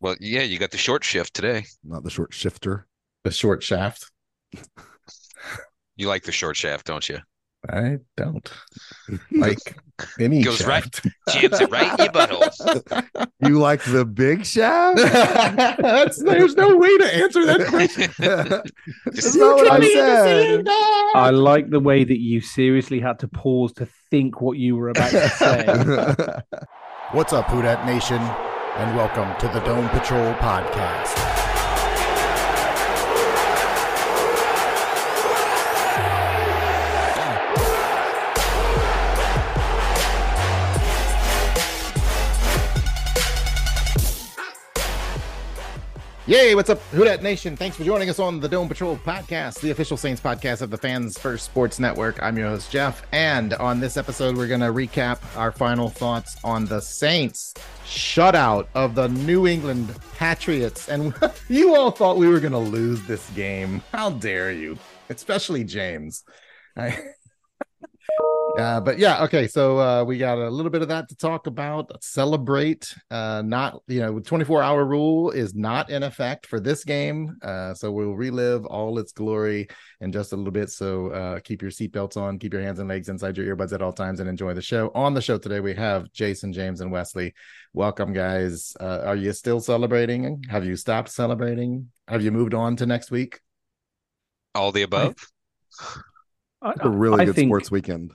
Well, yeah, you got the short shift today. Not the short shifter. The short shaft. You like the short shaft, don't you? I don't like any Goes right, shaft. jams it right in your butthole. You like the big shaft? That's, there's no way to answer that question. That's not what I said. I like the way that you seriously had to pause to think what you were about to say. What's up, Who Dat Nation, and welcome to the Dome Patrol podcast. Yay, what's up, Who Dat Nation? Thanks for joining us on the Dome Patrol podcast, the official Saints podcast of the Fans First Sports Network. I'm your host, Jeff, and on this episode, we're going to recap our final thoughts on the Saints shutout of the New England Patriots. And you all thought we were going to lose this game. How dare you? Especially James. I- uh, but yeah, okay. So uh, we got a little bit of that to talk about. Celebrate. Uh, not you know, 24 hour rule is not in effect for this game. Uh, so we'll relive all its glory in just a little bit. So uh, keep your seatbelts on, keep your hands and legs inside your earbuds at all times, and enjoy the show. On the show today, we have Jason, James, and Wesley. Welcome, guys. Uh, are you still celebrating? Have you stopped celebrating? Have you moved on to next week? All the above. I, A really I good think- sports weekend.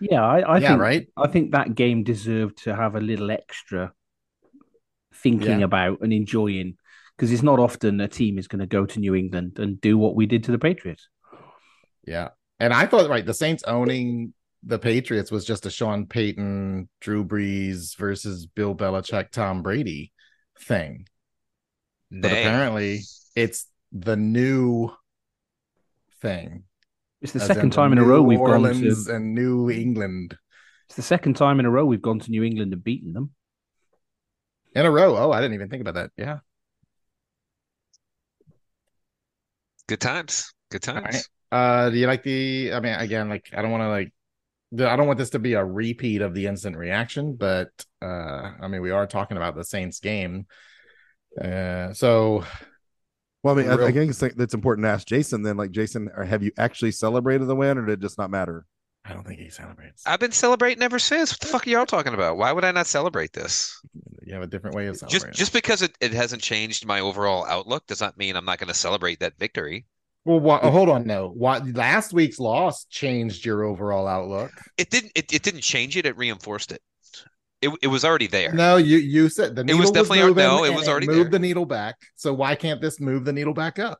Yeah, I, I yeah, think right. I think that game deserved to have a little extra thinking Yeah. about and enjoying because it's not often a team is going to go to New England and do what we did to the Patriots. Yeah. And I thought, right, the Saints owning the Patriots was just a Sean Payton, Drew Brees versus Bill Belichick, Tom Brady thing. But apparently it's the new thing. It's the as second the time in a New row we've Orleans gone to. and New England It's the second time in a row we've gone to New England and beaten them. in a row. Oh, I didn't even think about that. Yeah. Good times. Good times. right. Uh, do you like the? I mean, again, like I don't want to like, I don't want this to be a repeat of the instant reaction, but uh, I mean, we are talking about the Saints game. Uh, so Well, I mean, I, I think it's, it's important to ask Jason then, like, Jason, have you actually celebrated the win or did it just not matter? I don't think he celebrates. I've been celebrating ever since. What the fuck are y'all talking about? Why would I not celebrate this? You have a different way of Just celebrating. just because it, it hasn't changed my overall outlook does not mean I'm not going to celebrate that victory. well, wha- oh, hold on. No, what last week's loss changed your overall outlook. It didn't it, it didn't change it, it reinforced it. It it was already there. No, you you said the It needle was definitely- moving no, it was already moved there. the needle back. So why can't this move the needle back up?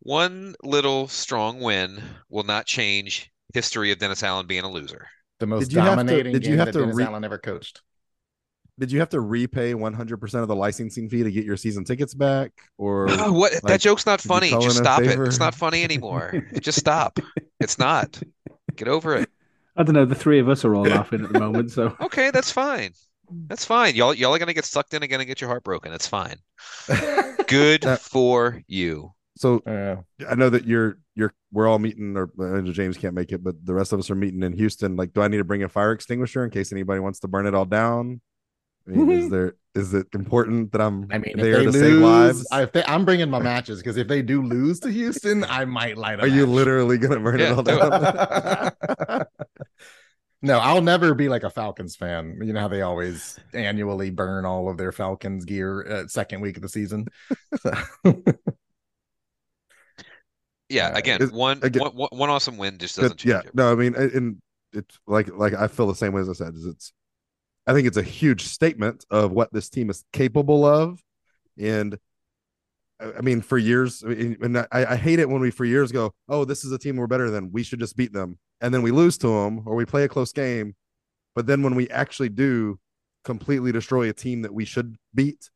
One little strong win will not change history of Dennis Allen being a loser. The most Did you have to- dominating did you game have that to Dennis re- Allen ever coached. Did you have to repay 100% of the licensing fee to get your season tickets back? Or Oh, what that joke's not funny. Just stop it. It's not funny anymore. Just stop. It's not. Get over it. I don't know. The three of us are all laughing at the moment, so Okay, that's fine. That's fine. Y'all y'all are gonna get sucked in again and get your heart broken. It's fine. Good Uh, for you. so Uh, I know that you're you're we're all meeting or I James can't make it, but the rest of us are meeting in Houston. Like, do I need to bring a fire extinguisher in case anybody wants to burn it all down? I mean, is there is it important that I'm I mean, if there they to lose, save lives? I, if they, I'm bringing my matches because if they do lose to Houston, I might light up. Are you literally gonna burn Yeah, it all down? No, I'll never be like a Falcons fan. You know how they always annually burn all of their Falcons gear at second week of the season. So- Yeah, Uh, again, one, again- one, one- awesome win just doesn't change yeah, it. no, I mean, and- it's like like I feel the same way as I said. Is it's, I think it's a huge statement of what this team is capable of, and I I mean, for years, and I, I hate it when we for years go, oh, this is a team we're better than, we should just beat them, and then we lose to them or we play a close game, but then when we actually do completely destroy a team that we should beat,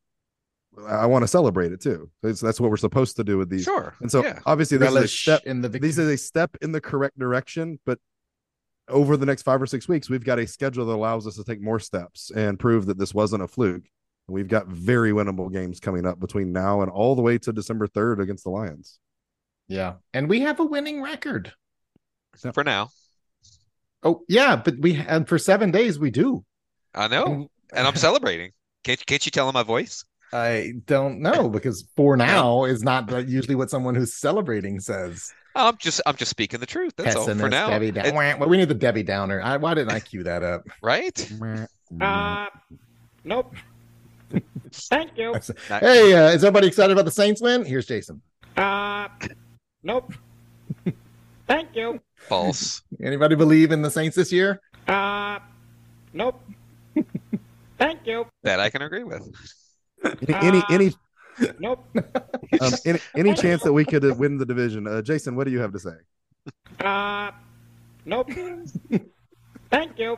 I want to celebrate it too. It's, that's what we're supposed to do with these. Sure. And so yeah. obviously this is a step in the victory. this is a step in the correct direction, but over the next five or six weeks, we've got a schedule that allows us to take more steps and prove that this wasn't a fluke. We've got very winnable games coming up between now and all the way to December 3rd against the Lions. yeah, and we have a winning record. For now. Oh yeah, but we and for seven days we do. I know. And And I'm celebrating. Can't, can't you tell in my voice? I don't know because for now is not usually what someone who's celebrating says. I'm just I'm just speaking the truth. That's all for now. Debbie Down- It- well, we need the Debbie Downer. I, why didn't I cue that up? right? Uh, nope. Thank you. Hey, uh, is everybody excited about the Saints win? Here's Jason. Uh, nope. Thank you. False. Anybody believe in the Saints this year? Uh, nope. Thank you. That I can agree with. Any any any, Nope. um, any any chance that we could uh, win the division? Uh, Jason, what do you have to say? Uh, nope. Thank you.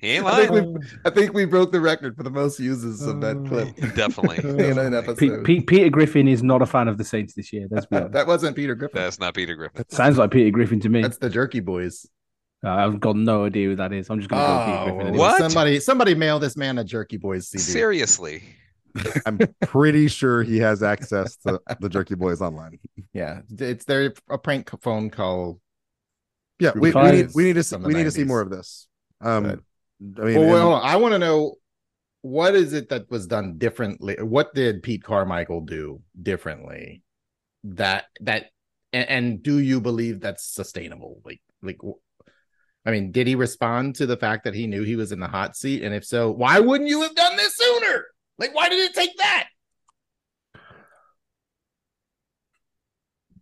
He ain't I think, we, I think we broke the record for the most uses of that clip Definitely. in an Pe- episode. Pe- Peter Griffin is not a fan of the Saints this year. That's weird. that wasn't Peter Griffin. That's not Peter Griffin. Sounds like Peter Griffin to me. That's the Jerky Boys. Uh, I've got no idea who that is. I'm just going to go with Peter Griffin. anyway. What? Somebody, somebody mail this man a Jerky Boys CD. Seriously. I'm pretty sure he has access to the Jerky Boys online. Yeah, it's their a prank phone call. Yeah, we, we need we need to see, we need to see more of this. Um, But- I mean, well, and- hold on. I want to know what is it that was done differently. What did Pete Carmichael do differently? That that and, and do you believe that's sustainable? Like like. I mean, did he respond to the fact that he knew he was in the hot seat? And if so, why wouldn't you have done this sooner? Like, why did it take that?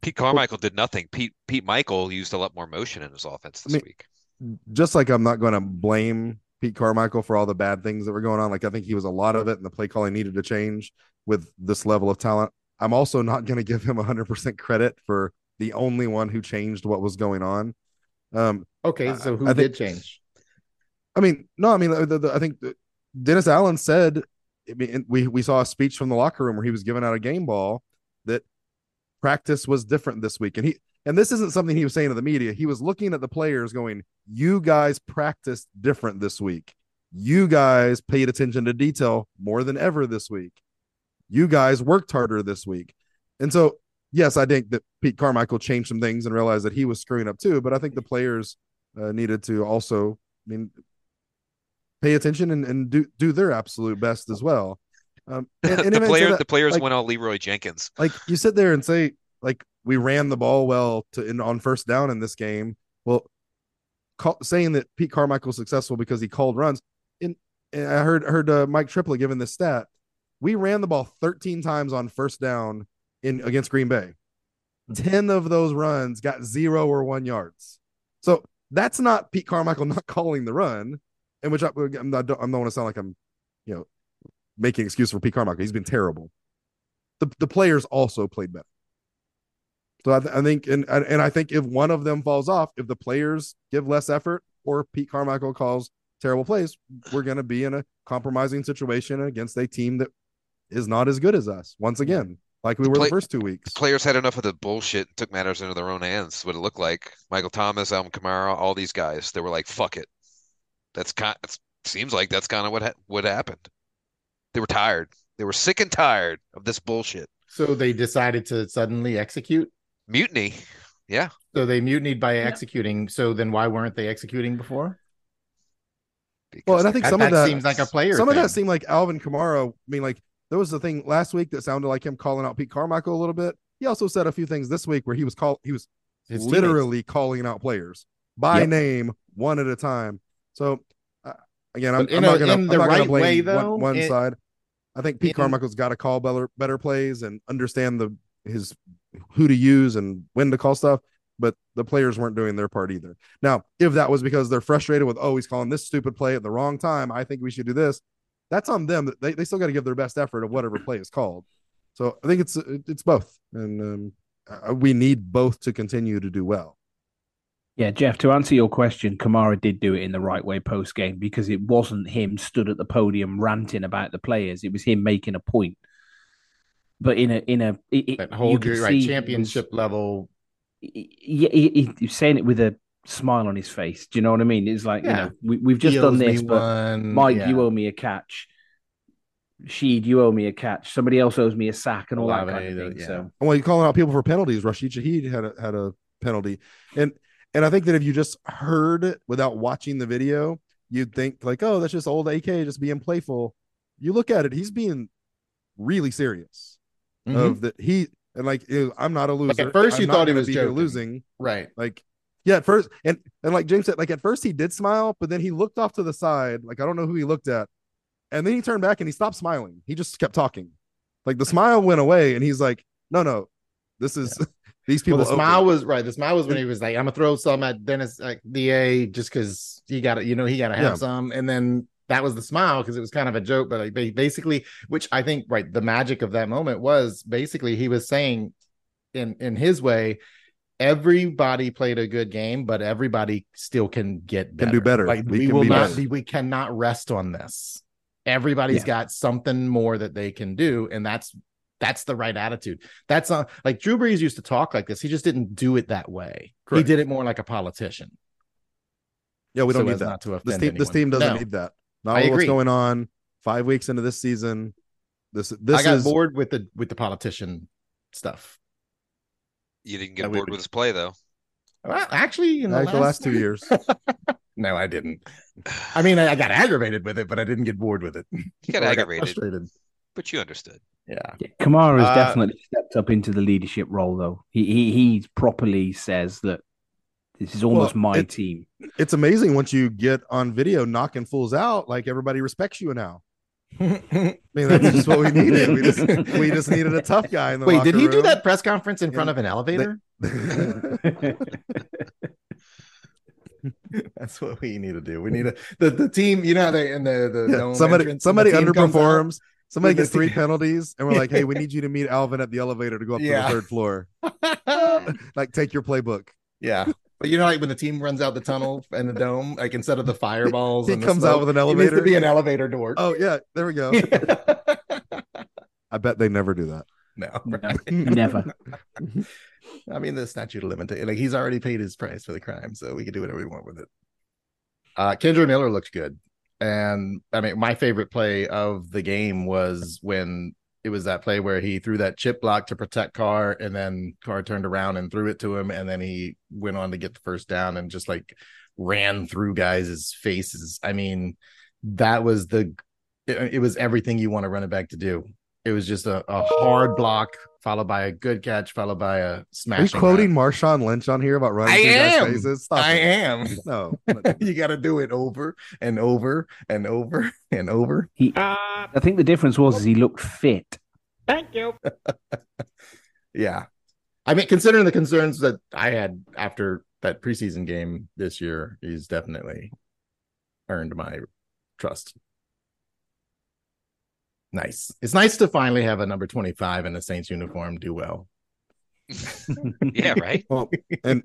Pete Carmichael did nothing. Pete Pete Michael used a lot more motion in his offense this I mean- week. just like I'm not going to blame Pete Carmichael for all the bad things that were going on. Like I think he was a lot of it, and the play calling needed to change with this level of talent. I'm also not going to give him 100% credit for the only one who changed what was going on. Um, Okay, so who I did think- change? I mean, no, I mean, the, the, I think Dennis Allen said. I mean, we we saw a speech from the locker room where he was giving out a game ball that practice was different this week, and he and this isn't something he was saying to the media. He was looking at the players, going, "You guys practiced different this week. You guys paid attention to detail more than ever this week. You guys worked harder this week." And so, yes, I think that Pete Carmichael changed some things and realized that he was screwing up too. But I think the players uh, needed to also, I mean, pay attention and, and do do their absolute best as well. Um, and, and the player that- the players like- went on Leeroy Jenkins. like you sit there and say like we ran the ball well to in on first down in this game. Well, call, saying that Pete Carmichael's successful because he called runs. In and I heard heard uh, Mike Triplett giving this stat. We ran the ball 13 times on first down in against Green Bay. 10 of those runs got zero or one yards. So that's not Pete Carmichael not calling the run, in which I, I'm not, I don't want to sound like I'm, you know, making excuse for Pete Carmichael. He's been terrible. The the players also played better. So I, th- I think, and and and I think if one of them falls off, if the players give less effort or Pete Carmichael calls terrible plays, we're going to be in a compromising situation against a team that is not as good as us. Once again, like we The were play- the first two weeks. Players had enough of the bullshit, and took matters into their own hands. What it looked like. Michael Thomas, Alvin Kamara, all these guys, they were like, "Fuck it." That's kind. It seems like that's kind of what ha what happened. They were tired. They were sick and tired of this bullshit. So they decided to suddenly execute. Mutiny. Yeah. So they mutinied by executing. So then why weren't they executing before? Well, and I think That- some of that that seems like a player Some of that seemed like Alvin Kamara. I mean, like there was the thing last week that sounded like him calling out Pete Carmichael a little bit. He also said a few things this week where he was call he was His literally calling out players. by Yep. name, one at a time. So uh, again, I'm, I'm a- not gonna, the not right blame way, one- though, one, it- side. I think Pete in- Carmichael's got to call better better plays and understand the his who to use and when to call stuff. But the players weren't doing their part either. Now, if that was because they're frustrated with, oh, he's calling this stupid play at the wrong time, I think we should do this. That's on them. They, they still got to give their best effort of whatever play is called. So I think it's it's both, and um, we need both to continue to do well. Yeah, Jeff, to answer your question, Kamara did do it in the right way post game because it wasn't him stood at the podium ranting about the players. It was him making a point. But in a in a it, it- That you whole could right see he championship level. was- yeah, he, he, he saying it with a smile on his face. Do you know what I mean? It's like Yeah. you know we, we've just he done this, but one, Mike, yeah. you owe me a catch. Sheed, you owe me a catch. Somebody else owes me a sack and all that kind of thing. yeah. So Well, you're calling out people for penalties. Rashid Shaheed had a, had a penalty, and and I think that if you just heard it without watching the video, you'd think like, oh, that's just old AK just being playful. You look at it, he's being really serious Mhm. of that he and like I'm not a loser. at first you thought he was joking. losing. right. Like, yeah, at first, and and like James said, like at first he did smile, but then he looked off to the side, like I don't know who he looked at, and then he turned back and he stopped smiling. He just kept talking, like the smile went away, and he's like, no, no, this is these people. Well, the owe me." smile was right. The smile was when he was like, "I'm gonna throw some at Dennis like Da just because he got to, you know, he got to have Yeah. some." And then that was the smile because it was kind of a joke, but like ba- basically, which I think right, the magic of that moment was basically he was saying, in in his way, everybody played a good game, but everybody still can get Can better. do better. Like We we, will be not better. we cannot rest on this. Everybody's Yeah. got something more that they can do, and that's that's the right attitude. That's not like Drew Brees used to talk like this. He just didn't do it that way. Correct. He did it more like a politician. Yeah, we don't so need that. Not to This offend team, this team doesn't No. need that. Not what's going on. Five weeks into this season, this this I got is bored with the with the politician stuff. You didn't get we- bored with his play though. Well, actually, in the, like last, the last two years. no, I didn't. I mean, I, I got aggravated with it, but I didn't get bored with it. You got Or I aggravated, frustrated. but you understood. Yeah. Yeah, Kamara has Uh, definitely stepped up into the leadership role, though. He he he properly says that this is almost Well, my it- team. it's amazing once you get on video knocking fools out. Like everybody respects you now. I mean, that's just what we needed. We just we just needed a tough guy in the Wait, did locker he do that press conference in front of an elevator? That's what we need to do. We need a the, the team. You know, they in the the Yeah, somebody entrance, somebody the team comes out? underperforms. Somebody gets three penalties, and we're like, "Hey, we need you to meet Alvin at the elevator to go up Yeah. to the third floor. like, take your playbook." yeah, but you know, like when the team runs out the tunnel and the dome, like instead of the fireballs, He and the comes out with an elevator. it needs to be an elevator door. Oh yeah, there we go. I bet they never do that. no, No, right? never. I mean, the statute of limitation, like he's already paid his price for the crime, so we can do whatever we want with it. Uh, Kendre Miller looked good. And I mean, my favorite play of the game was when it was that play where he threw that chip block to protect Carr, and then Carr turned around and threw it to him, and then he went on to get the first down and just like ran through guys' faces. I mean, that was the it, it was everything you want a running back to do. It was just a, a hard block followed by a good catch, followed by a Are smash. you quoting Marshawn Lynch on here about running I am. faces? Stop I it. am. No, you got to do it over and over and over and over. He, Uh, I think the difference was is he looked fit. thank you. Yeah. I mean, considering the concerns that I had after that preseason game this year, he's definitely earned my trust. Nice. It's nice to finally have a number 25 in a Saints uniform do well. Yeah, right. well, and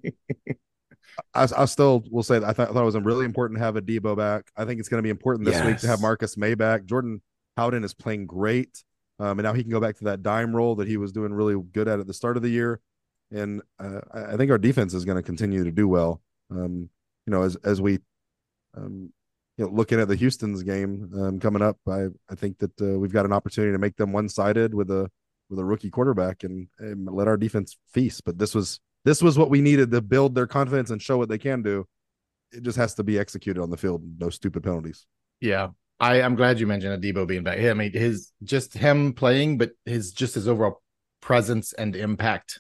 I, I still will say that I thought, I thought it was really important to have Adebo back. I think it's going to be important this week to have Marcus Maye back. Jordan Howden is playing great, um, and now he can go back to that dime role that he was doing really good at at the start of the year. And uh, I I think our defense is going to continue to do well. Um, you know, as as we, um, you know, looking at the Houston's game um, coming up, I I think that uh, we've got an opportunity to make them one sided with a with a rookie quarterback and, and let our defense feast. But this was this was what we needed to build their confidence and show what they can do. It just has to be executed on the field. No stupid penalties. Yeah. I, I'm glad you mentioned Adebo being back. I mean, his just him playing, but his just his overall presence and impact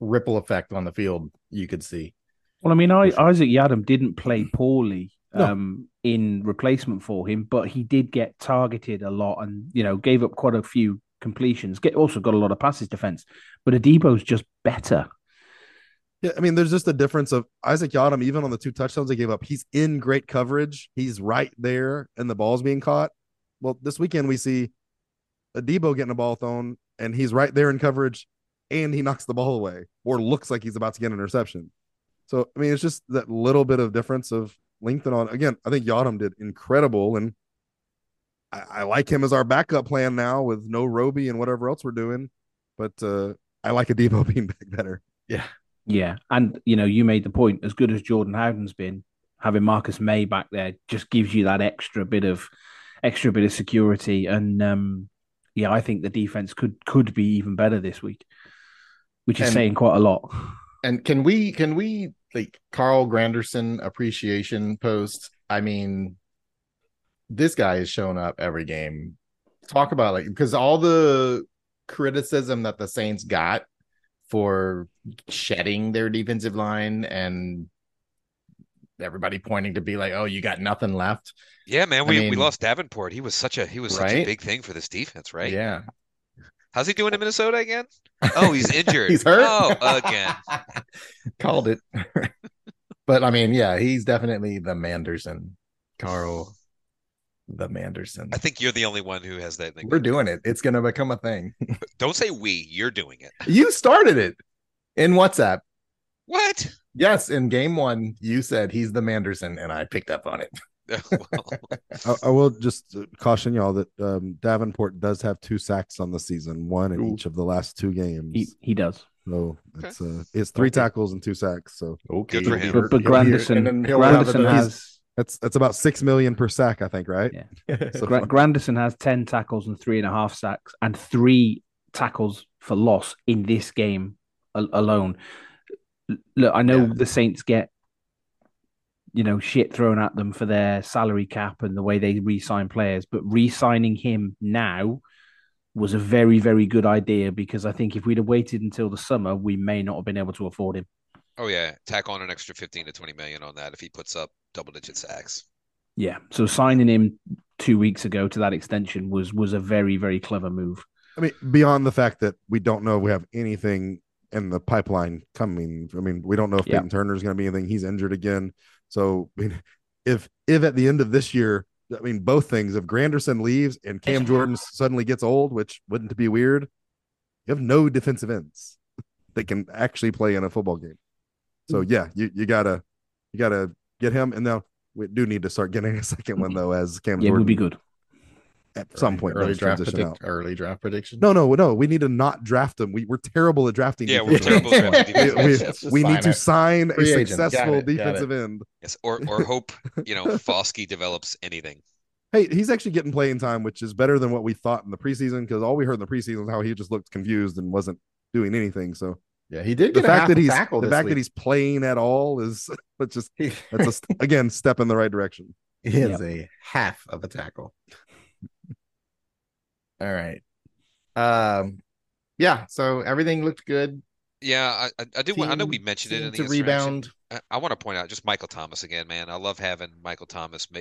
ripple effect on the field you could see. Well, I mean, I, Isaac Yiadom didn't play poorly No. um, in replacement for him, but he did get targeted a lot and, you know, gave up quite a few completions. Get also got a lot of passes defense, but Adebo's just better. Yeah, I mean, there's just a difference of Isaac Yiadom, even on the two touchdowns they gave up, he's in great coverage. He's right there, and the ball's being caught. Well, this weekend we see Adebo getting a ball thrown, and he's right there in coverage, and he knocks the ball away, or looks like he's about to get an interception. So, I mean, it's just that little bit of difference of length and on. Again, I think Yiadom did incredible, and I, I like him as our backup plan now with no Roby and whatever else we're doing. But uh, I like Adebo being back better. Yeah, yeah, and you know, you made the point. As good as Jordan Howden's been, having Marcus Maye back there just gives you that extra bit of extra bit of security. And um, yeah, I think the defense could could be even better this week, which is And- saying quite a lot. And can we can we like Carl Granderson appreciation post? I mean, this guy is showing up every game. Talk about like because all the criticism that the Saints got for shedding their defensive line and everybody pointing to be like, oh, you got nothing left. Yeah, man, I we, we lost Davenport. He was such a he was such a big thing for this defense, right? Yeah. How's he doing in Minnesota again? Oh, he's injured. He's hurt. Oh, again. Called it. but I mean, yeah, he's definitely the Manderson. Carl the Manderson. I think you're the only one who has that thing. We're doing it. It's gonna become a thing. Don't say we. You're doing it. You started it in WhatsApp. What? Yes, in game one, you said he's the Manderson, and I picked up on it. well, I, I will just uh, caution y'all that um, Davenport does have two sacks on the season, one in Ooh. each of the last two games. He he does. so it's uh, it's three Okay. tackles and two sacks. So Okay, Good for him. But, but He'll hear- Granderson, and then he'll have Granderson has that's that's about six million per sack, I think, right? Yeah. So Gra- Granderson has ten tackles and three and a half sacks, and three tackles for loss in this game al- alone. Look, I know Yeah. the Saints get, you know, shit thrown at them for their salary cap and the way they re-sign players, but re-signing him now was a very, very good idea because I think if we'd have waited until the summer, we may not have been able to afford him. oh yeah, tack on an extra 15 to 20 million on that if he puts up double digit sacks. Yeah, so signing him two weeks ago to that extension was was a very, very clever move. I mean, beyond the fact that we don't know if we have anything in the pipeline coming. I mean, we don't know if Yeah. Payton Turner is going to be anything. He's injured again. So, I mean, if if at the end of this year, I mean, both things. If Granderson leaves and Cam Jordan suddenly gets old, which wouldn't be weird, you have no defensive ends that can actually play in a football game. So Mm. yeah, you you gotta you gotta get him. And now we do need to start getting a second one though, as Cam Yeah, Jordan would be good. At some point early draft transition predict, out. early draft prediction. No, no, no. We need to not draft them. We, we're terrible at drafting. Yeah, we're terrible at drafting We- we- we need to it. sign a Free agent. Got successful it, defensive end. Yes, or or hope you know Foskey develops anything. Hey, he's actually getting playing time, which is better than what we thought in the preseason because all we heard in the preseason was how he just looked confused and wasn't doing anything. So Yeah, he did the get a fact half that he's tackle the fact week. that he's playing at all is that's just that's a again step in the right direction. He is Yep. a half of a tackle. All right. Um yeah, so everything looked good. Yeah, I, I, I do. want- I know we mentioned it in the to rebound. I, I want to point out just Michael Thomas again, man. I love having Michael Thomas ma-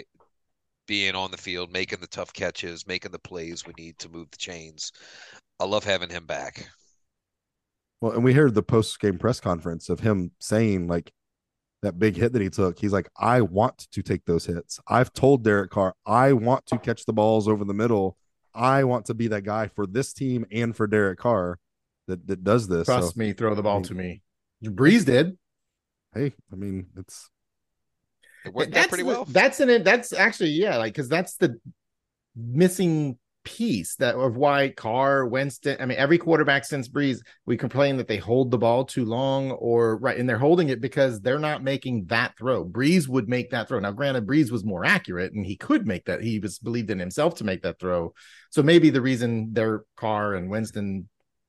being on the field, making the tough catches, making the plays we need to move the chains. I love having him back. Well, and we heard the post game press conference of him saying like that big hit that he took. He's like, I want to take those hits. I've told Derek Carr, I want to catch the balls over the middle. I want to be that guy for this team and for Derek Carr that that does this. Trust so, me, throw the ball I mean- to me. Brees did. hey, I mean, it's It worked out pretty the- well. That's an that's actually yeah, like because that's the missing piece that of why Carr, Winston. I mean, every quarterback since Brees, we complain that they hold the ball too long, or right, and they're holding it because they're not making that throw. Brees would make that throw. Now, granted, Brees was more accurate and he could make that. He was believed in himself to make that throw. So maybe the reason their Carr and Winston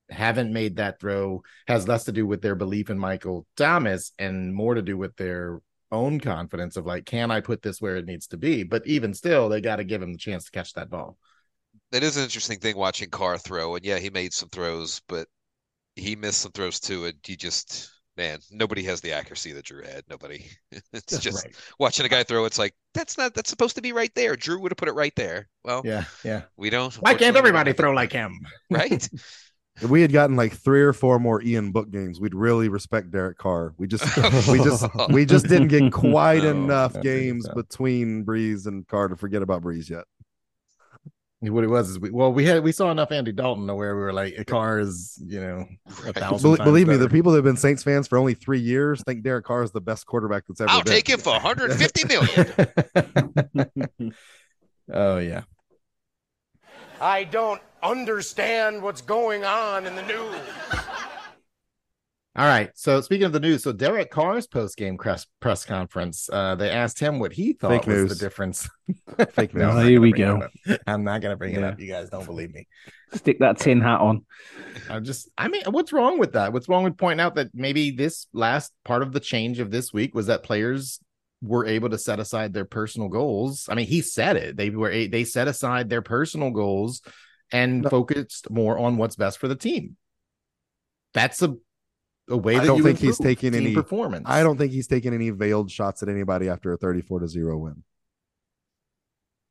haven't made that throw has less to do with their belief in Michael Thomas and more to do with their own confidence of like, can I put this where it needs to be? But even still, they got to give him the chance to catch that ball. It is an interesting thing watching Carr throw, and yeah, he made some throws, but he missed some throws too, and he just Man, nobody has the accuracy that Drew had. Nobody. It's Just just right. watching a guy throw. It's like that's not. That's supposed to be right there. Drew would have put it right there. Well, Yeah, yeah. we don't. Why can't unfortunately, we don't everybody throw like him? Right. If we had gotten like three or four more Ian Book games, we'd really respect Derek Carr. We just we just we just didn't get quite No, enough I don't think games between Brees and Carr to forget about Brees yet. What it was is we well we had we saw enough Andy Dalton to where we were like a car is you know a thousand. Bel- times believe me, the people that have been Saints fans for only three years think Derek Carr is the best quarterback that's ever I'll been. take him for 150 million. oh yeah. I don't understand what's going on in the news. All right. So speaking of the news, so Derek Carr's post game press press conference, uh, they asked him what he thought Fake was news. the difference. Fake No, I'm news. not Here we go. I'm not gonna bring it up. You guys don't believe me. Stick that tin hat on. I'm just, I mean, what's wrong with that? What's wrong with pointing out that maybe this last part of the change of this week was that players were able to set aside their personal goals. I mean, he said it. They were they set aside their personal goals and No. focused more on what's best for the team. That's a a way I don't you think he's taking any- performance. I don't think he's taking any veiled shots at anybody after a 34 to 0 win.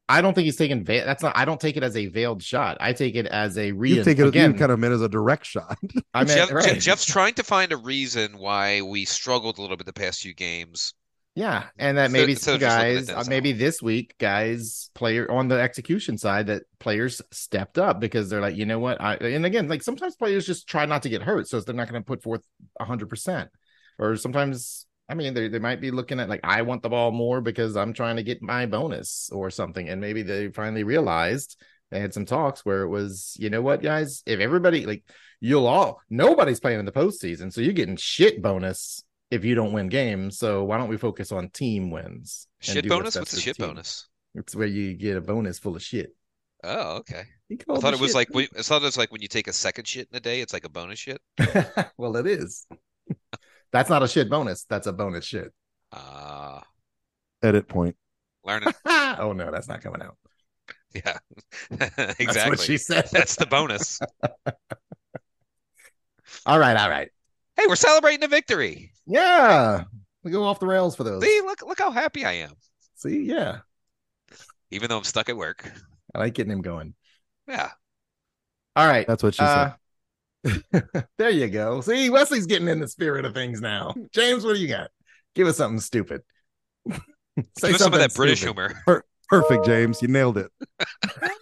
I don't think he's taking veil. That's not. I don't take it as a veiled shot. I take it as a re. You take it again. you kind of meant as a direct shot. I meant Jeff, right. Jeff's trying to find a reason why we struggled a little bit the past few games. Yeah, and that maybe instead some of just looking at guys, uh, Denzel. maybe this week, guys, player on the execution side, that players stepped up because they're like, you know what, I and again, like sometimes players just try not to get hurt, so they're not going to put forth hundred percent, or sometimes, I mean, they they might be looking at like, I want the ball more because I'm trying to get my bonus or something, and maybe they finally realized they had some talks where it was, you know what, guys, if everybody like you'll all nobody's playing in the postseason, so you're getting shit bonus if you don't win games. So why don't we focus on team wins? and Shit do what's bonus? What's the for shit team? bonus? It's where you get a bonus full of shit. Oh, okay. I thought the it was like we- I thought it was like when you take a second shit in a day, it's like a bonus shit. well, it is. That's not a shit bonus. That's a bonus shit. Ah, Edit point. learn it. oh no, that's not coming out. Yeah, That's exactly. what she said. That's the bonus. all right, all right. Hey, we're celebrating a victory. Yeah, we go off the rails for those. See, look, look how happy I am. See, yeah, Even though I'm stuck at work. I like getting him going. Yeah. All right, That's what she uh, said. there you go. See, Wesley's getting in the spirit of things now. James, what do you got? Give us something stupid. Say Give us some of something that British stupid. humor. Perfect, James. You nailed it.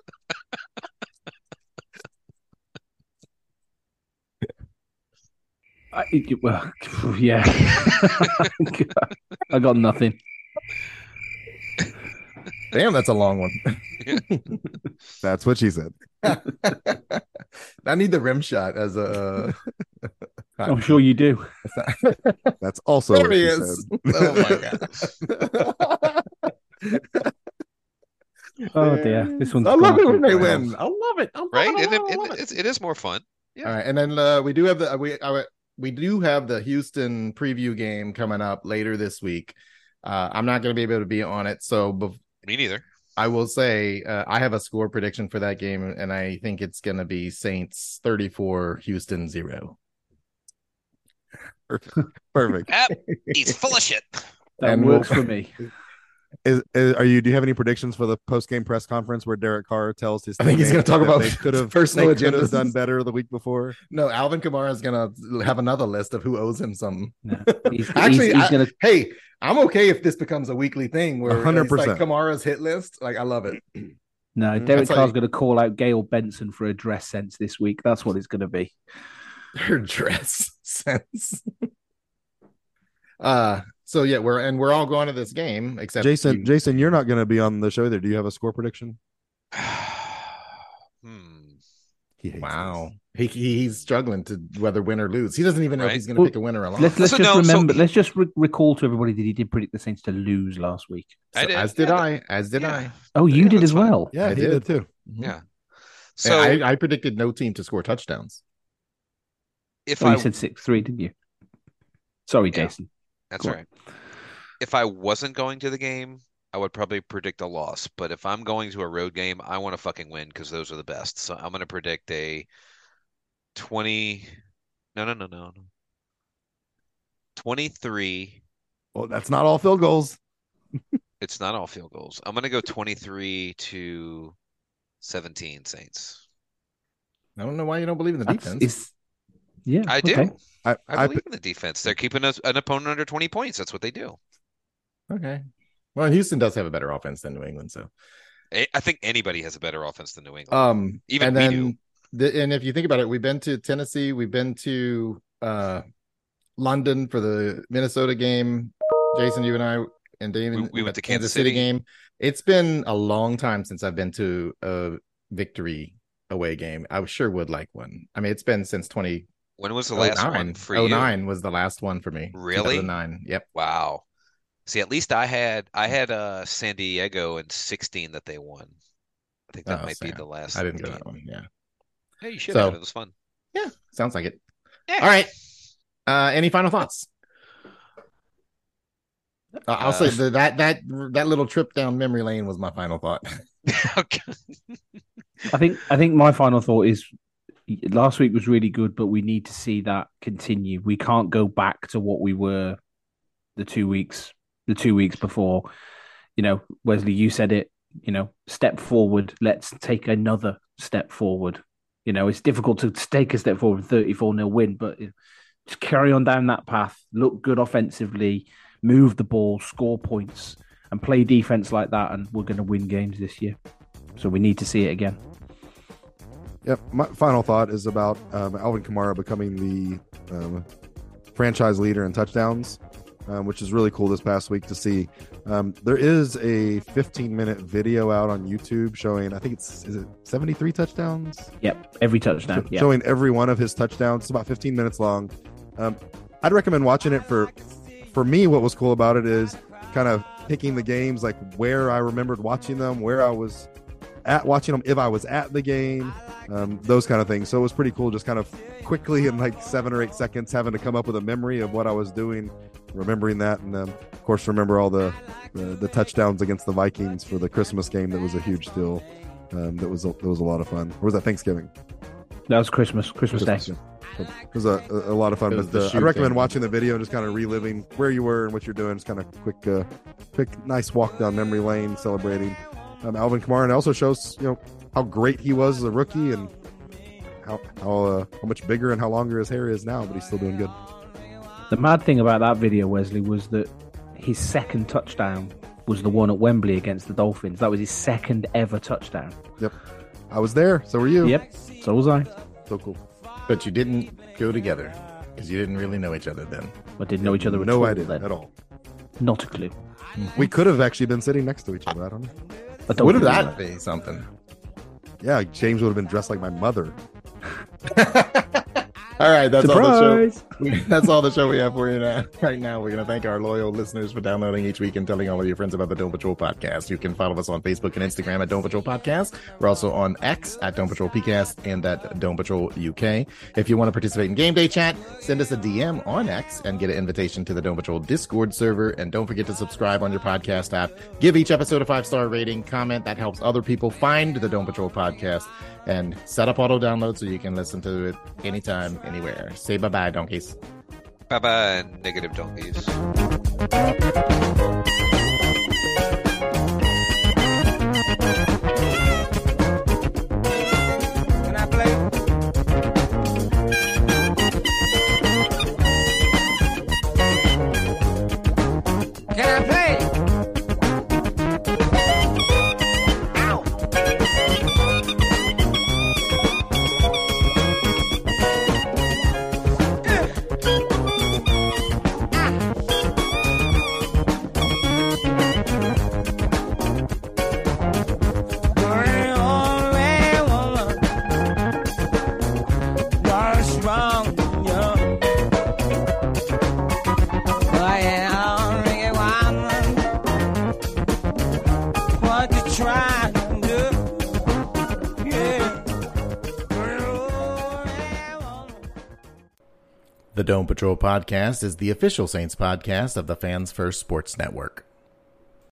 I, it- well, yeah. I got nothing. Damn, that's a long one. That's what she said. I need the rim shot as a. I'm sure you do. That's also there what he she is. said. Oh my god! Oh dear, this one's. I love it when they win. I love it. I love Right? it. I love it, it. I and love it. it's, more fun. Yeah. All right, and then uh, we do have the we uh, we do have the Houston preview game coming up later this week. Uh, I'm not going to be able to be on it, so bef- Me neither. I will say uh, I have a score prediction for that game, and I think it's going to be Saints 34, Houston zero. Perfect. Ah, he's full of shit. That And works we'll- for me. Is, is are you? Do you have any predictions for the post game press conference where Derek Carr tells his? I think he's gonna talk about they could have personal personal agendas. done better the week before. No, Alvin Kamara is going to have another list of who owes him something. No. He's, Actually, he's, he's I- gonna. Hey, I'm okay if this becomes a weekly thing where 100%. like Kamara's hit list. Like, I love it. No, Mm, Derek that's how Carr's you- going to call out Gayle Benson for a dress sense this week. That's what it's going to be. Her dress sense. uh, so yeah, we're and we're all going to this game except Jason, you- Jason, you're not going to be on the show there. Do you have a score prediction? hmm. He Wow, he, he's struggling to whether win or lose. He doesn't even know if he's going to Well, pick a winner or loss. Let's let's So just no, so remember. he- let's just re- recall to everybody that he did predict the Saints to lose last week. I So- did. as did Yeah, I, as did yeah. I. Oh, you Yeah, did that's as fine. well. Yeah, I he did. did too. Yeah. So So I, I predicted no team to score touchdowns. if Oh, I you said six three, didn't you? Sorry, Yeah. Jason. That's Go on. right. If I wasn't going to the game, I would probably predict a loss. But if I'm going to a road game, I want to fucking win because those are the best. So I'm going to predict a 20. No, no, no, no, no. 23. Well, that's not all field goals. It's not all field goals. I'm gonna go 23 to 17 Saints. I don't know why you don't believe in the That's- defense. it's- yeah, I do. okay. I, I I, believe in the defense. They're keeping us an opponent under 20 points. That's what they do. Okay. Well, Houston does have a better offense than New England, so I I think anybody has a better offense than New England. um Even and we then do. the, and if you think about it, we've been to Tennessee, we've been to uh London for the Minnesota game. Jason, you and I and David We- we went to Kansas City. game. It's been a long time since I've been to a victory away game. I sure would like one. I mean, it's been since 2009. When was the last one for you? 09 was the last one for me. Really? 2009. Yep. Wow. See, at least I had I had uh San Diego in 16 that they won. I think that Oh, might be the last. I didn't go that one. Yeah. Hey, you should So- have. It was fun. Yeah. Sounds like it. Yeah. All right. Uh, any final thoughts? Uh, I'll say Uh, that, that that that little trip down memory lane was my final thought. Okay. I think I think my final thought is last week was really good, but we need to see that continue. We can't go back to what we were the two weeks the two weeks before. You know, Wesley, you said it, you know, step forward, let's take another step forward. You know, it's difficult to take a step forward, 34 nil win, but just carry on down that path, look good offensively, move the ball, score points, and play defense like that, and we're going to win games this year. So we need to see it again. Yep. My final thought is about um, Alvin Kamara becoming the um, franchise leader in touchdowns, um, which is really cool this past week to see. Um, there is a 15 minute video out on YouTube showing, I think it's, is it 73 touchdowns? Yep, every touchdown. Yeah, Showing every one of his touchdowns. It's about 15 minutes long. Um, I'd recommend watching it for, for me, what was cool about it is kind of picking the games, like where I remembered watching them, where I was at watching them, if I was at the game, um, those kind of things. So it was pretty cool, just kind of quickly in like seven or eight seconds, having to come up with a memory of what I was doing, remembering that, and um, of course remember all the, the the touchdowns against the Vikings for the Christmas game. That was a huge deal. Um, that was a, that was a lot of fun. Or was that Thanksgiving? that was Christmas, Christmas, Christmas, Day. yeah. It was a, a, a lot of fun. But the I'd recommend thing. watching the video and just kind of reliving where you were and what you're doing. Just kind of quick, uh, quick, nice walk down memory lane, celebrating um, Alvin Kamara, and also shows you know how great he was as a rookie and how how uh, how much bigger and how longer his hair is now, but he's still doing good. The mad thing about that video, Wesley, was that his second touchdown was the one at Wembley against the Dolphins. That was his second ever touchdown. Yep, I was there. So were you. Yep, so was I. So cool. but you didn't go together because you didn't really know each other then. I didn't know each other at no all idea then. at all. Not a clue. We could have actually been sitting next to each other. I don't know. I don't Wouldn't think that be something? Yeah, James would have been dressed like my mother. All right, that's all the show. That's all the show we have for you now. Right now, we're going to thank our loyal listeners for downloading each week and telling all of your friends about the Dome Patrol podcast. You can follow us on Facebook and Instagram at Dome Patrol Podcast. We're also on X at Dome Patrol PCast and at Dome Patrol UK. If you want to participate in game day chat, send us a DM on X and get an invitation to the Dome Patrol Discord server. And don't forget to subscribe on your podcast app. Give each episode a five star rating, comment that helps other people find the Dome Patrol podcast, and set up auto download so you can listen to it anytime, anywhere. Say bye bye, donkeys. Bye bye, negative donkeys. Can The Dome Patrol podcast is the official Saints podcast of the Fans First Sports Network.